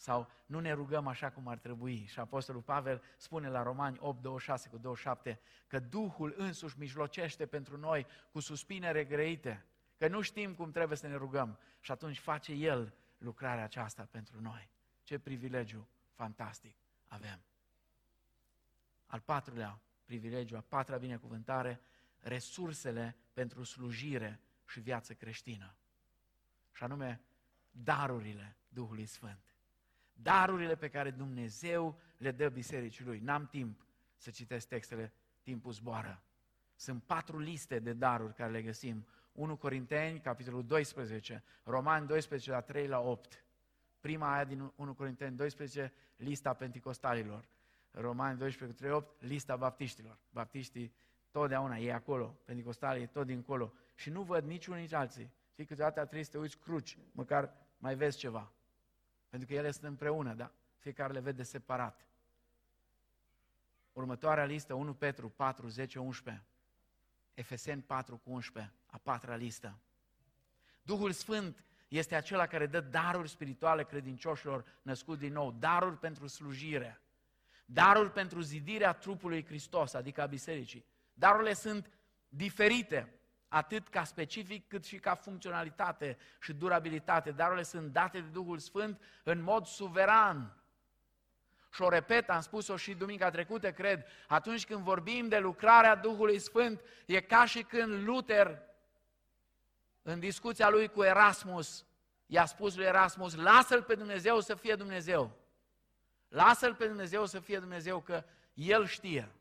[SPEAKER 2] sau nu ne rugăm așa cum ar trebui. Și Apostolul Pavel spune la Romani 8, 26 cu 27 că Duhul însuși mijlocește pentru noi cu suspinere greite, că nu știm cum trebuie să ne rugăm și atunci face El lucrarea aceasta pentru noi. Ce privilegiu fantastic avem. Al patrulea privilegiu, a patra binecuvântare, resursele pentru slujire și viață creștină. Și anume, darurile Duhului Sfânt darurile pe care Dumnezeu le dă bisericii lui. N-am timp să citesc textele, timpul zboară. Sunt patru liste de daruri care le găsim. 1 Corinteni, capitolul 12, Romani 12, la 3 la 8. Prima aia din 1 Corinteni 12, lista penticostalilor. Romani 12, 3, 8, lista baptiștilor. Baptiștii totdeauna, e acolo, penticostalii tot dincolo. Și nu văd niciunul nici alții. Știi, câteodată trebuie să te uiți cruci, măcar mai vezi ceva. Pentru că ele sunt împreună, da? Fiecare le vede separat. Următoarea listă, 1 Petru 4, 10, 11. Efeseni 4 cu 11, a patra listă. Duhul Sfânt este acela care dă daruri spirituale credincioșilor născuți din nou, daruri pentru slujire, daruri pentru zidirea trupului Hristos, adică a bisericii. Darurile sunt diferite atât ca specific cât și ca funcționalitate și durabilitate. Darurile sunt date de Duhul Sfânt în mod suveran. Și o repet, am spus-o și duminica trecută, cred, atunci când vorbim de lucrarea Duhului Sfânt, e ca și când Luther, în discuția lui cu Erasmus, i-a spus lui Erasmus, lasă-l pe Dumnezeu să fie Dumnezeu. Lasă-l pe Dumnezeu să fie Dumnezeu, că El știe.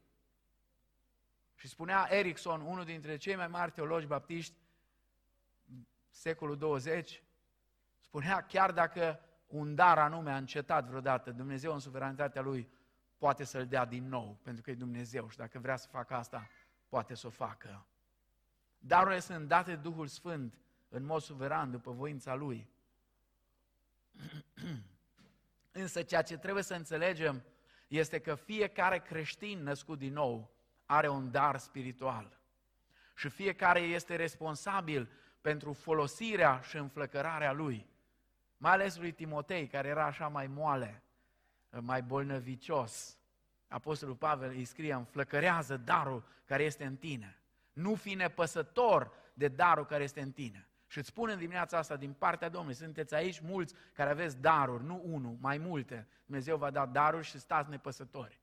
[SPEAKER 2] Și spunea Erickson, unul dintre cei mai mari teologi baptiști, secolul 20, spunea chiar dacă un dar anume a încetat vreodată, Dumnezeu în suveranitatea Lui poate să-l dea din nou, pentru că e Dumnezeu și dacă vrea să facă asta, poate să o facă. Darurile sunt date de Duhul Sfânt în mod suveran, după voința Lui. [clears throat] Însă ceea ce trebuie să înțelegem este că fiecare creștin născut din nou are un dar spiritual. Și fiecare este responsabil pentru folosirea și înflăcărarea lui. Mai ales lui Timotei, care era așa mai moale. mai bolnăvicios. Apostolul Pavel îi scrie, înflăcărează darul care este în tine. Nu fi nepăsător de darul care este în tine. Și îți spun în dimineața asta, din partea Domnului, sunteți aici mulți care aveți daruri, nu unul, mai multe. Dumnezeu va da daruri și stați nepăsători.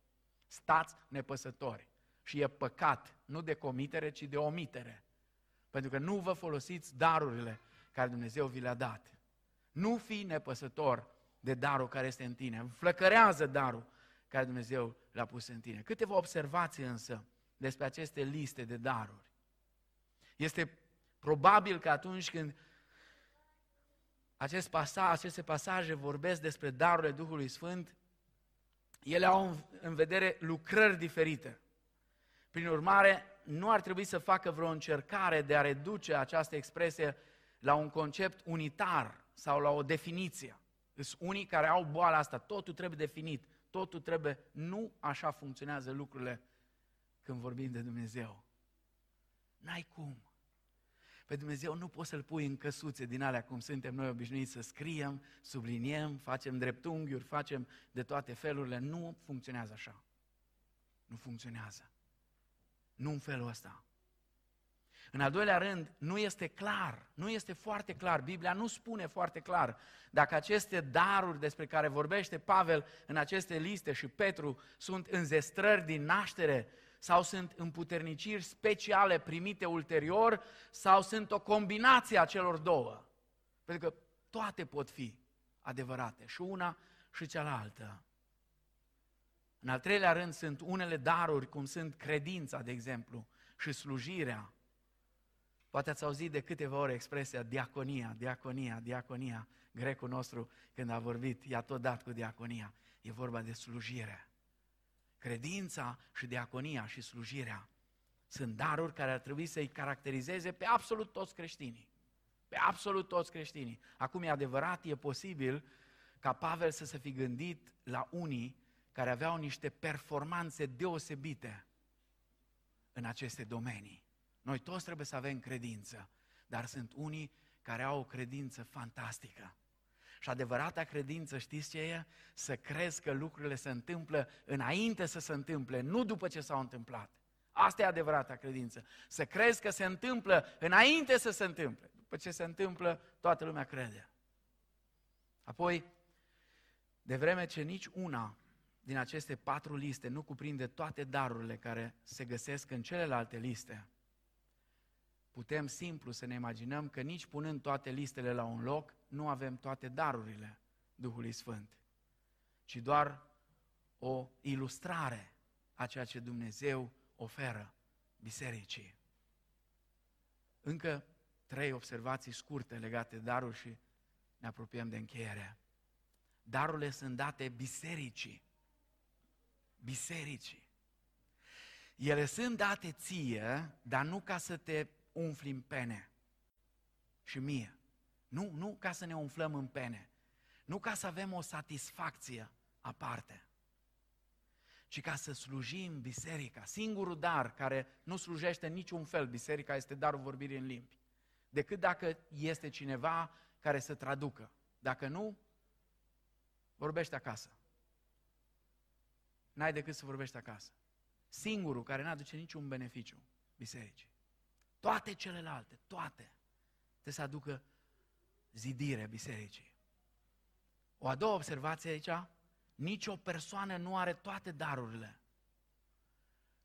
[SPEAKER 2] Stați nepăsători. Și e păcat, nu de comitere, ci de omitere. Pentru că nu vă folosiți darurile care Dumnezeu vi le-a dat. Nu fi nepăsător de darul care este în tine. Înflăcărează darul care Dumnezeu l-a pus în tine. Câteva observații însă despre aceste liste de daruri. Este probabil că atunci când acest pasaj, aceste pasaje vorbesc despre darurile Duhului Sfânt, ele au în vedere lucrări diferite. Prin urmare, nu ar trebui să facă vreo încercare de a reduce această expresie la un concept unitar sau la o definiție. Sunt unii care au boala asta, totul trebuie definit, totul trebuie, nu așa funcționează lucrurile când vorbim de Dumnezeu. N-ai cum. Pe Dumnezeu nu poți să-L pui în căsuțe din alea cum suntem noi obișnuiți să scriem, subliniem, facem dreptunghiuri, facem de toate felurile. Nu funcționează așa. Nu funcționează. Nu în felul ăsta. În al doilea rând, nu este clar, nu este foarte clar, Biblia nu spune foarte clar dacă aceste daruri despre care vorbește Pavel în aceste liste și Petru sunt înzestrări din naștere sau sunt împuterniciri speciale primite ulterior sau sunt o combinație a celor două. Pentru că toate pot fi adevărate, și una și cealaltă. În al treilea rând sunt unele daruri, cum sunt credința, de exemplu, și slujirea. Poate ați auzit de câteva ori expresia diaconia, diaconia, diaconia. Grecul nostru, când a vorbit, i-a tot dat cu diaconia. E vorba de slujire. Credința și diaconia și slujirea sunt daruri care ar trebui să-i caracterizeze pe absolut toți creștinii. Pe absolut toți creștinii. Acum e adevărat, e posibil ca Pavel să se fi gândit la unii care aveau niște performanțe deosebite în aceste domenii. Noi toți trebuie să avem credință, dar sunt unii care au o credință fantastică. Și adevărata credință, știți ce e? Să crezi că lucrurile se întâmplă înainte să se întâmple, nu după ce s-au întâmplat. Asta e adevărata credință. Să crezi că se întâmplă înainte să se întâmple. După ce se întâmplă, toată lumea crede. Apoi, de vreme ce nici una din aceste patru liste nu cuprinde toate darurile care se găsesc în celelalte liste, putem simplu să ne imaginăm că nici punând toate listele la un loc, nu avem toate darurile Duhului Sfânt, ci doar o ilustrare a ceea ce Dumnezeu oferă bisericii. Încă trei observații scurte legate de daruri și ne apropiem de încheiere. Darurile sunt date bisericii. Bisericii. Ele sunt date ție, dar nu ca să te umfli în pene. Și mie. Nu, nu ca să ne umflăm în pene. Nu ca să avem o satisfacție aparte. Ci ca să slujim biserica. Singurul dar care nu slujește în niciun fel biserica este darul vorbirii în limbi. Decât dacă este cineva care să traducă. Dacă nu, vorbește acasă. N-ai decât să vorbești acasă. Singurul care nu aduce niciun beneficiu bisericii. Toate celelalte, toate, te să aducă zidire bisericii. O a doua observație aici, nici o persoană nu are toate darurile.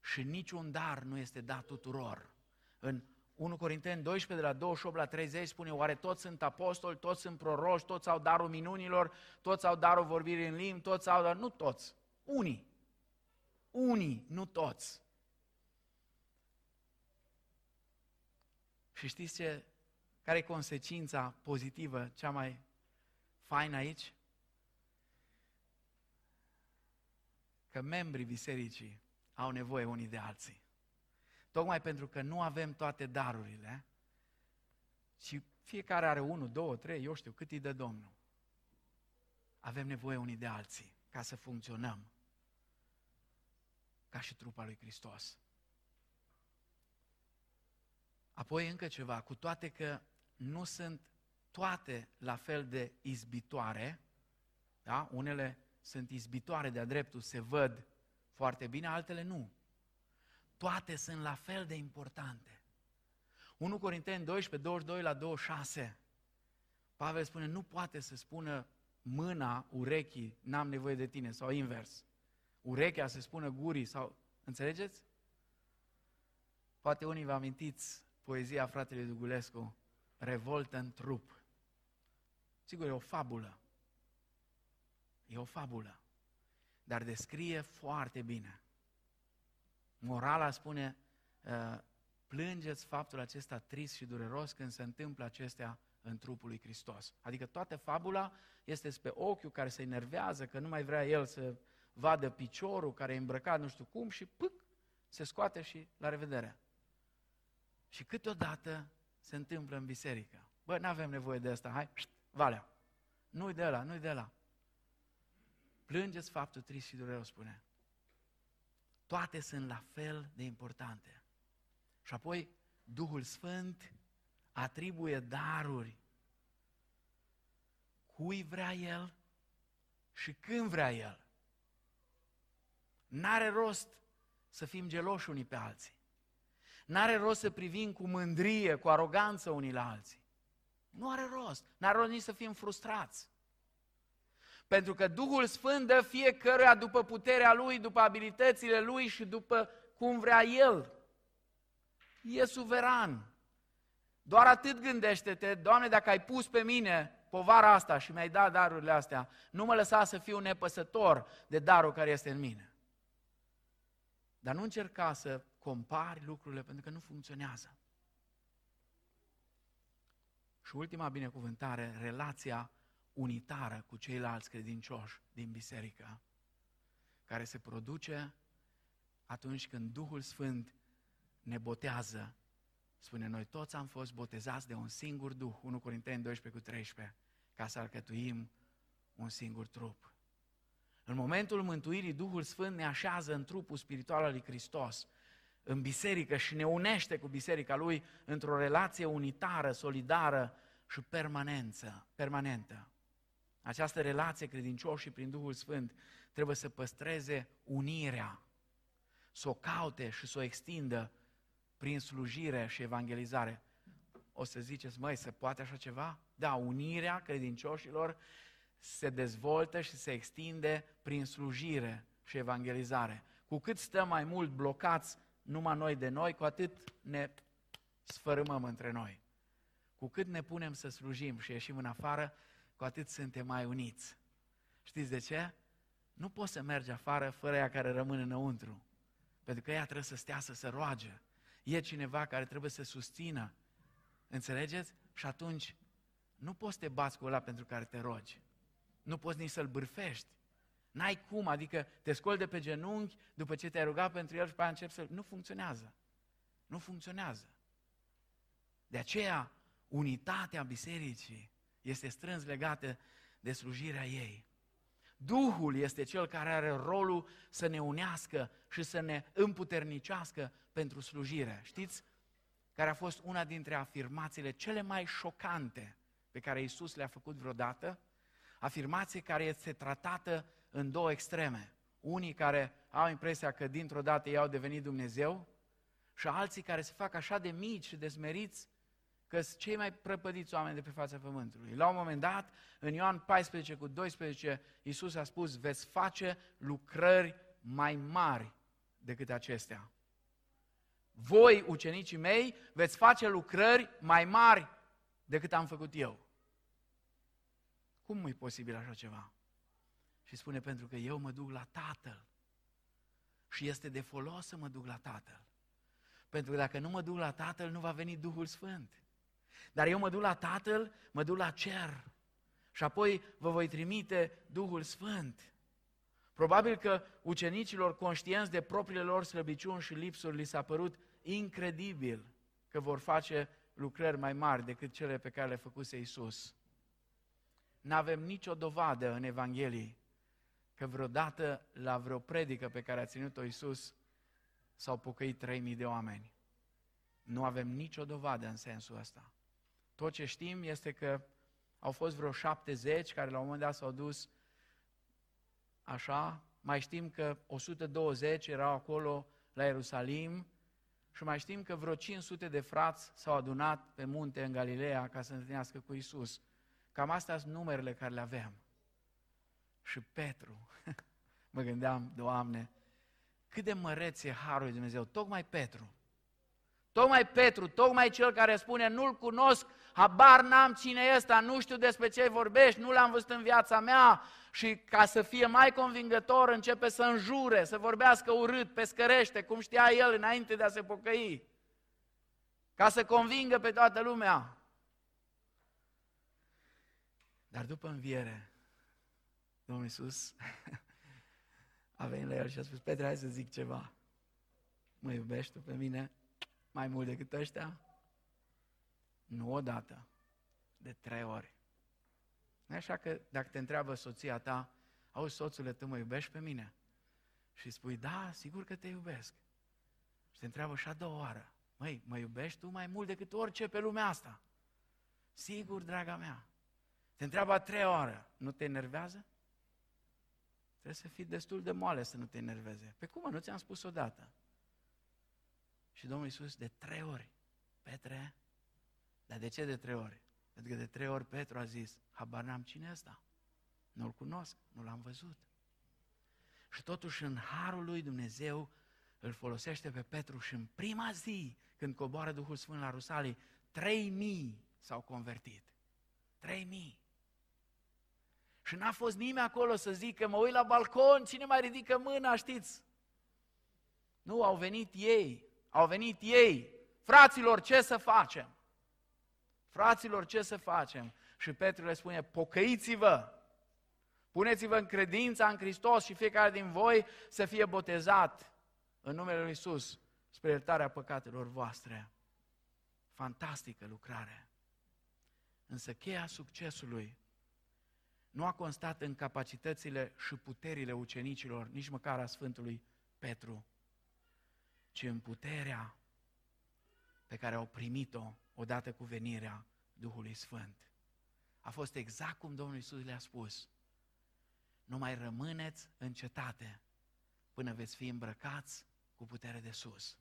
[SPEAKER 2] Și niciun dar nu este dat tuturor. În 1 Corinteni 12, de la 28 la 30, spune, oare toți sunt apostoli, toți sunt proroși, toți au darul minunilor, toți au darul vorbirii în limbi, toți au dar... Nu toți, unii. Unii, nu toți. Și știți ce? Care e consecința pozitivă, cea mai faină aici? Că membrii bisericii au nevoie unii de alții. Tocmai pentru că nu avem toate darurile, și fiecare are unul, două, trei, eu știu, cât îi dă Domnul. Avem nevoie unii de alții ca să funcționăm ca și trupa lui Hristos. Apoi încă ceva, cu toate că nu sunt toate la fel de izbitoare, da? unele sunt izbitoare de-a dreptul, se văd foarte bine, altele nu. Toate sunt la fel de importante. 1 Corinteni 12, 22 la 26. Pavel spune, nu poate să spună mâna urechii, n-am nevoie de tine, sau invers. Urechea să spună gurii, sau, înțelegeți? Poate unii vă amintiți poezia fratelui Dugulescu, Revoltă în trup. Sigur, e o fabulă. E o fabulă. Dar descrie foarte bine. Morala spune, uh, plângeți faptul acesta trist și dureros când se întâmplă acestea în trupul lui Hristos. Adică toată fabula este spre ochiul care se enervează, că nu mai vrea el să vadă piciorul care e îmbrăcat nu știu cum și pâc, se scoate și la revedere. Și câteodată se întâmplă în biserică. Bă, nu avem nevoie de asta, hai, valea. Nu-i de la, nu-i de la. Plângeți faptul trist și dureros, spune. Toate sunt la fel de importante. Și apoi Duhul Sfânt atribuie daruri cui vrea El și când vrea El. N-are rost să fim geloși unii pe alții. N-are rost să privim cu mândrie, cu aroganță unii la alții. Nu are rost. N-are rost nici să fim frustrați. Pentru că Duhul Sfânt dă fiecăruia după puterea Lui, după abilitățile Lui și după cum vrea El. E suveran. Doar atât gândește-te, Doamne, dacă ai pus pe mine povara asta și mi-ai dat darurile astea, nu mă lăsa să fiu nepăsător de darul care este în mine. Dar nu încerca să compari lucrurile pentru că nu funcționează. Și ultima binecuvântare, relația unitară cu ceilalți credincioși din biserică, care se produce atunci când Duhul Sfânt ne botează. Spune, noi toți am fost botezați de un singur Duh, 1 Corinteni 12 cu 13, ca să alcătuim un singur trup. În momentul mântuirii, Duhul Sfânt ne așează în trupul spiritual al lui Hristos, în biserică și ne unește cu biserica Lui într-o relație unitară, solidară și permanență, permanentă. Această relație credincioșii prin Duhul Sfânt trebuie să păstreze unirea, să o caute și să o extindă prin slujire și evangelizare. O să ziceți, măi, se poate așa ceva? Da, unirea credincioșilor se dezvoltă și se extinde prin slujire și evangelizare. Cu cât stăm mai mult blocați numai noi de noi, cu atât ne sfărâmăm între noi. Cu cât ne punem să slujim și ieșim în afară, cu atât suntem mai uniți. Știți de ce? Nu poți să mergi afară fără ea care rămâne înăuntru. Pentru că ea trebuie să stea să se roage. E cineva care trebuie să susțină. Înțelegeți? Și atunci nu poți să te bați cu ăla pentru care te rogi. Nu poți nici să-l bârfești. N-ai cum, adică te scoli de pe genunchi după ce te-ai rugat pentru el și pe aia începi să... Nu funcționează. Nu funcționează. De aceea, unitatea bisericii este strâns legată de slujirea ei. Duhul este cel care are rolul să ne unească și să ne împuternicească pentru slujire. Știți care a fost una dintre afirmațiile cele mai șocante pe care Isus le-a făcut vreodată? Afirmație care este tratată în două extreme. Unii care au impresia că dintr-o dată ei au devenit Dumnezeu și alții care se fac așa de mici și de smeriți că sunt cei mai prăpădiți oameni de pe fața pământului. La un moment dat, în Ioan 14 cu 12, Iisus a spus, veți face lucrări mai mari decât acestea. Voi, ucenicii mei, veți face lucrări mai mari decât am făcut eu. Cum e posibil așa ceva? Și spune, pentru că eu mă duc la Tatăl. Și este de folos să mă duc la Tatăl. Pentru că dacă nu mă duc la Tatăl, nu va veni Duhul Sfânt. Dar eu mă duc la Tatăl, mă duc la cer și apoi vă voi trimite Duhul Sfânt. Probabil că ucenicilor conștienți de propriile lor slăbiciuni și lipsuri li s-a părut incredibil că vor face lucrări mai mari decât cele pe care le făcuse Isus. Nu avem nicio dovadă în Evanghelie că vreodată la vreo predică pe care a ținut-o Isus s-au pocăit 3000 de oameni. Nu avem nicio dovadă în sensul ăsta. Tot ce știm este că au fost vreo 70 care la un moment dat s-au dus așa, mai știm că 120 erau acolo la Ierusalim și mai știm că vreo 500 de frați s-au adunat pe munte în Galileea ca să se întâlnească cu Isus. Cam astea sunt numerele care le aveam. Și Petru, [laughs] mă gândeam, Doamne, cât de măreț e Harul lui Dumnezeu, tocmai Petru. Tocmai Petru, tocmai cel care spune, nu-l cunosc, habar n-am cine e ăsta, nu știu despre ce vorbești, nu l-am văzut în viața mea și ca să fie mai convingător începe să înjure, să vorbească urât, pescărește, cum știa el înainte de a se pocăi, ca să convingă pe toată lumea. Dar după înviere, Domnul Iisus a venit la el și a spus, Petre, hai să zic ceva. Mă iubești tu pe mine mai mult decât ăștia? Nu odată, de trei ori. Nu așa că dacă te întreabă soția ta, auzi, soțule, tu mă iubești pe mine? Și spui, da, sigur că te iubesc. Și te întreabă și a doua oară, măi, mă iubești tu mai mult decât orice pe lumea asta? Sigur, draga mea. Te întreabă a treia oară, nu te enervează? Trebuie să fii destul de moale să nu te enerveze. Pe cum, nu ți-am spus odată? Și Domnul Iisus de trei ori, Petre, dar de ce de trei ori? Pentru că de trei ori Petru a zis, habar n-am cine ăsta. Nu-l cunosc, nu l-am văzut. Și totuși în harul lui Dumnezeu îl folosește pe Petru și în prima zi, când coboară Duhul Sfânt la Rusalii, trei mii s-au convertit. Trei mii. Și n-a fost nimeni acolo să zică, mă uit la balcon, cine mai ridică mâna, știți? Nu, au venit ei, au venit ei. Fraților, ce să facem? Fraților, ce să facem? Și Petru le spune, pocăiți-vă, puneți-vă în credința în Hristos și fiecare din voi să fie botezat în numele Lui Isus spre iertarea păcatelor voastre. Fantastică lucrare. Însă cheia succesului nu a constat în capacitățile și puterile ucenicilor, nici măcar a Sfântului Petru, ci în puterea pe care au primit-o odată cu venirea Duhului Sfânt. A fost exact cum Domnul Iisus le-a spus. Nu mai rămâneți în cetate până veți fi îmbrăcați cu putere de sus.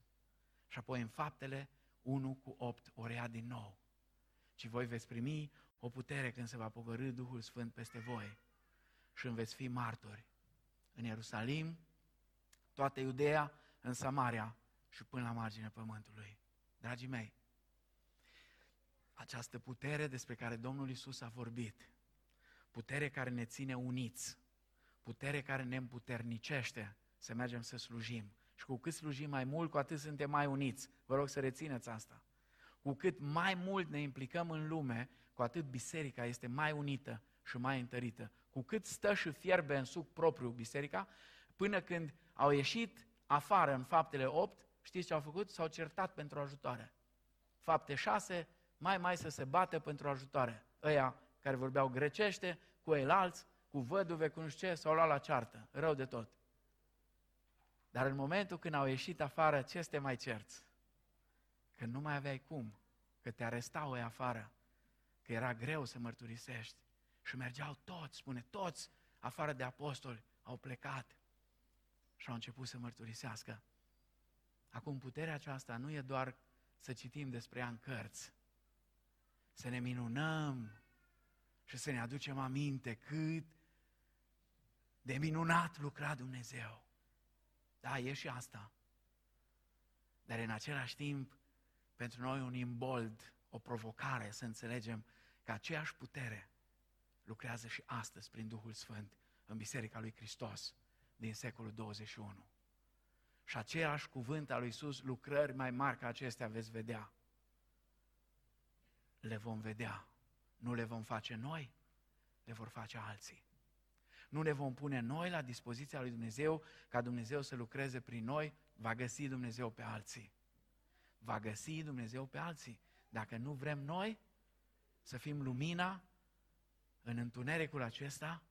[SPEAKER 2] Și apoi în faptele 1 cu 8 ori ia din nou. Ci voi veți primi o putere când se va pogorâ Duhul Sfânt peste voi și îmi veți fi martori în Ierusalim, toată Iudeea, în Samaria și până la marginea pământului. Dragii mei, această putere despre care Domnul Isus a vorbit, putere care ne ține uniți, putere care ne împuternicește să mergem să slujim. Și cu cât slujim mai mult, cu atât suntem mai uniți. Vă rog să rețineți asta. Cu cât mai mult ne implicăm în lume, cu atât biserica este mai unită și mai întărită. Cu cât stă și fierbe în suc propriu biserica, până când au ieșit afară în faptele 8, știți ce au făcut? S-au certat pentru ajutoare. Fapte 6, mai mai să se bată pentru ajutoare. Ăia care vorbeau grecește, cu ei alți, cu văduve, cu nu știu ce, s-au luat la ceartă. Rău de tot. Dar în momentul când au ieșit afară, ce este mai cerți? Că nu mai aveai cum, că te arestau ei afară, că era greu să mărturisești. Și mergeau toți, spune, toți, afară de apostoli, au plecat și au început să mărturisească. Acum, puterea aceasta nu e doar să citim despre ea în cărți, să ne minunăm și să ne aducem aminte cât de minunat lucra Dumnezeu. Da, e și asta. Dar în același timp, pentru noi un imbold, o provocare să înțelegem că aceeași putere lucrează și astăzi prin Duhul Sfânt în Biserica lui Hristos din secolul 21. Și aceeași cuvânt al lui Iisus, lucrări mai mari ca acestea veți vedea. Le vom vedea. Nu le vom face noi, le vor face alții. Nu le vom pune noi la dispoziția lui Dumnezeu ca Dumnezeu să lucreze prin noi, va găsi Dumnezeu pe alții. Va găsi Dumnezeu pe alții. Dacă nu vrem noi să fim lumina în întunericul acesta,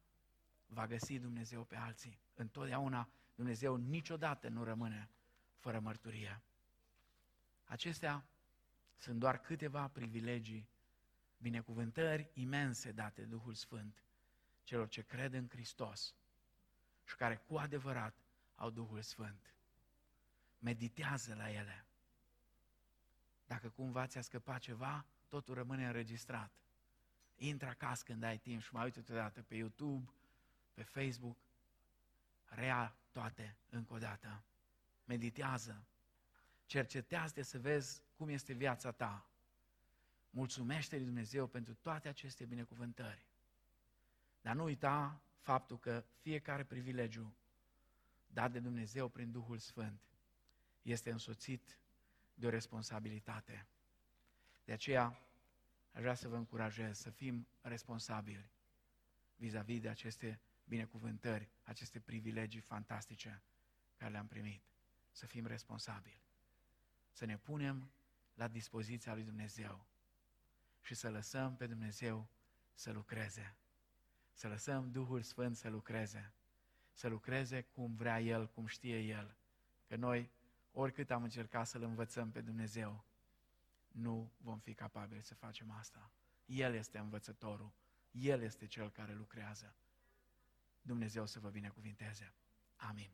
[SPEAKER 2] va găsi Dumnezeu pe alții. Întotdeauna Dumnezeu niciodată nu rămâne fără mărturie. Acestea sunt doar câteva privilegii, binecuvântări imense date Duhul Sfânt celor ce cred în Hristos și care cu adevărat au Duhul Sfânt. Meditează la ele. Dacă cumva ți-a scăpat ceva, totul rămâne înregistrat. Intră acasă când ai timp și mai uite odată pe YouTube, pe Facebook, rea toate încă o dată. Meditează. Cercetează să vezi cum este viața ta. Mulțumește lui Dumnezeu pentru toate aceste binecuvântări. Dar nu uita faptul că fiecare privilegiu dat de Dumnezeu prin Duhul Sfânt este însoțit de o responsabilitate. De aceea, aș vrea să vă încurajez să fim responsabili vis-a-vis de aceste binecuvântări, aceste privilegii fantastice care le-am primit. Să fim responsabili. Să ne punem la dispoziția lui Dumnezeu și să lăsăm pe Dumnezeu să lucreze. Să lăsăm Duhul Sfânt să lucreze. Să lucreze cum vrea El, cum știe El. Că noi, oricât am încercat să-L învățăm pe Dumnezeu, nu vom fi capabili să facem asta. El este învățătorul. El este cel care lucrează. Dumnezeu să vă binecuvinteze. Amin.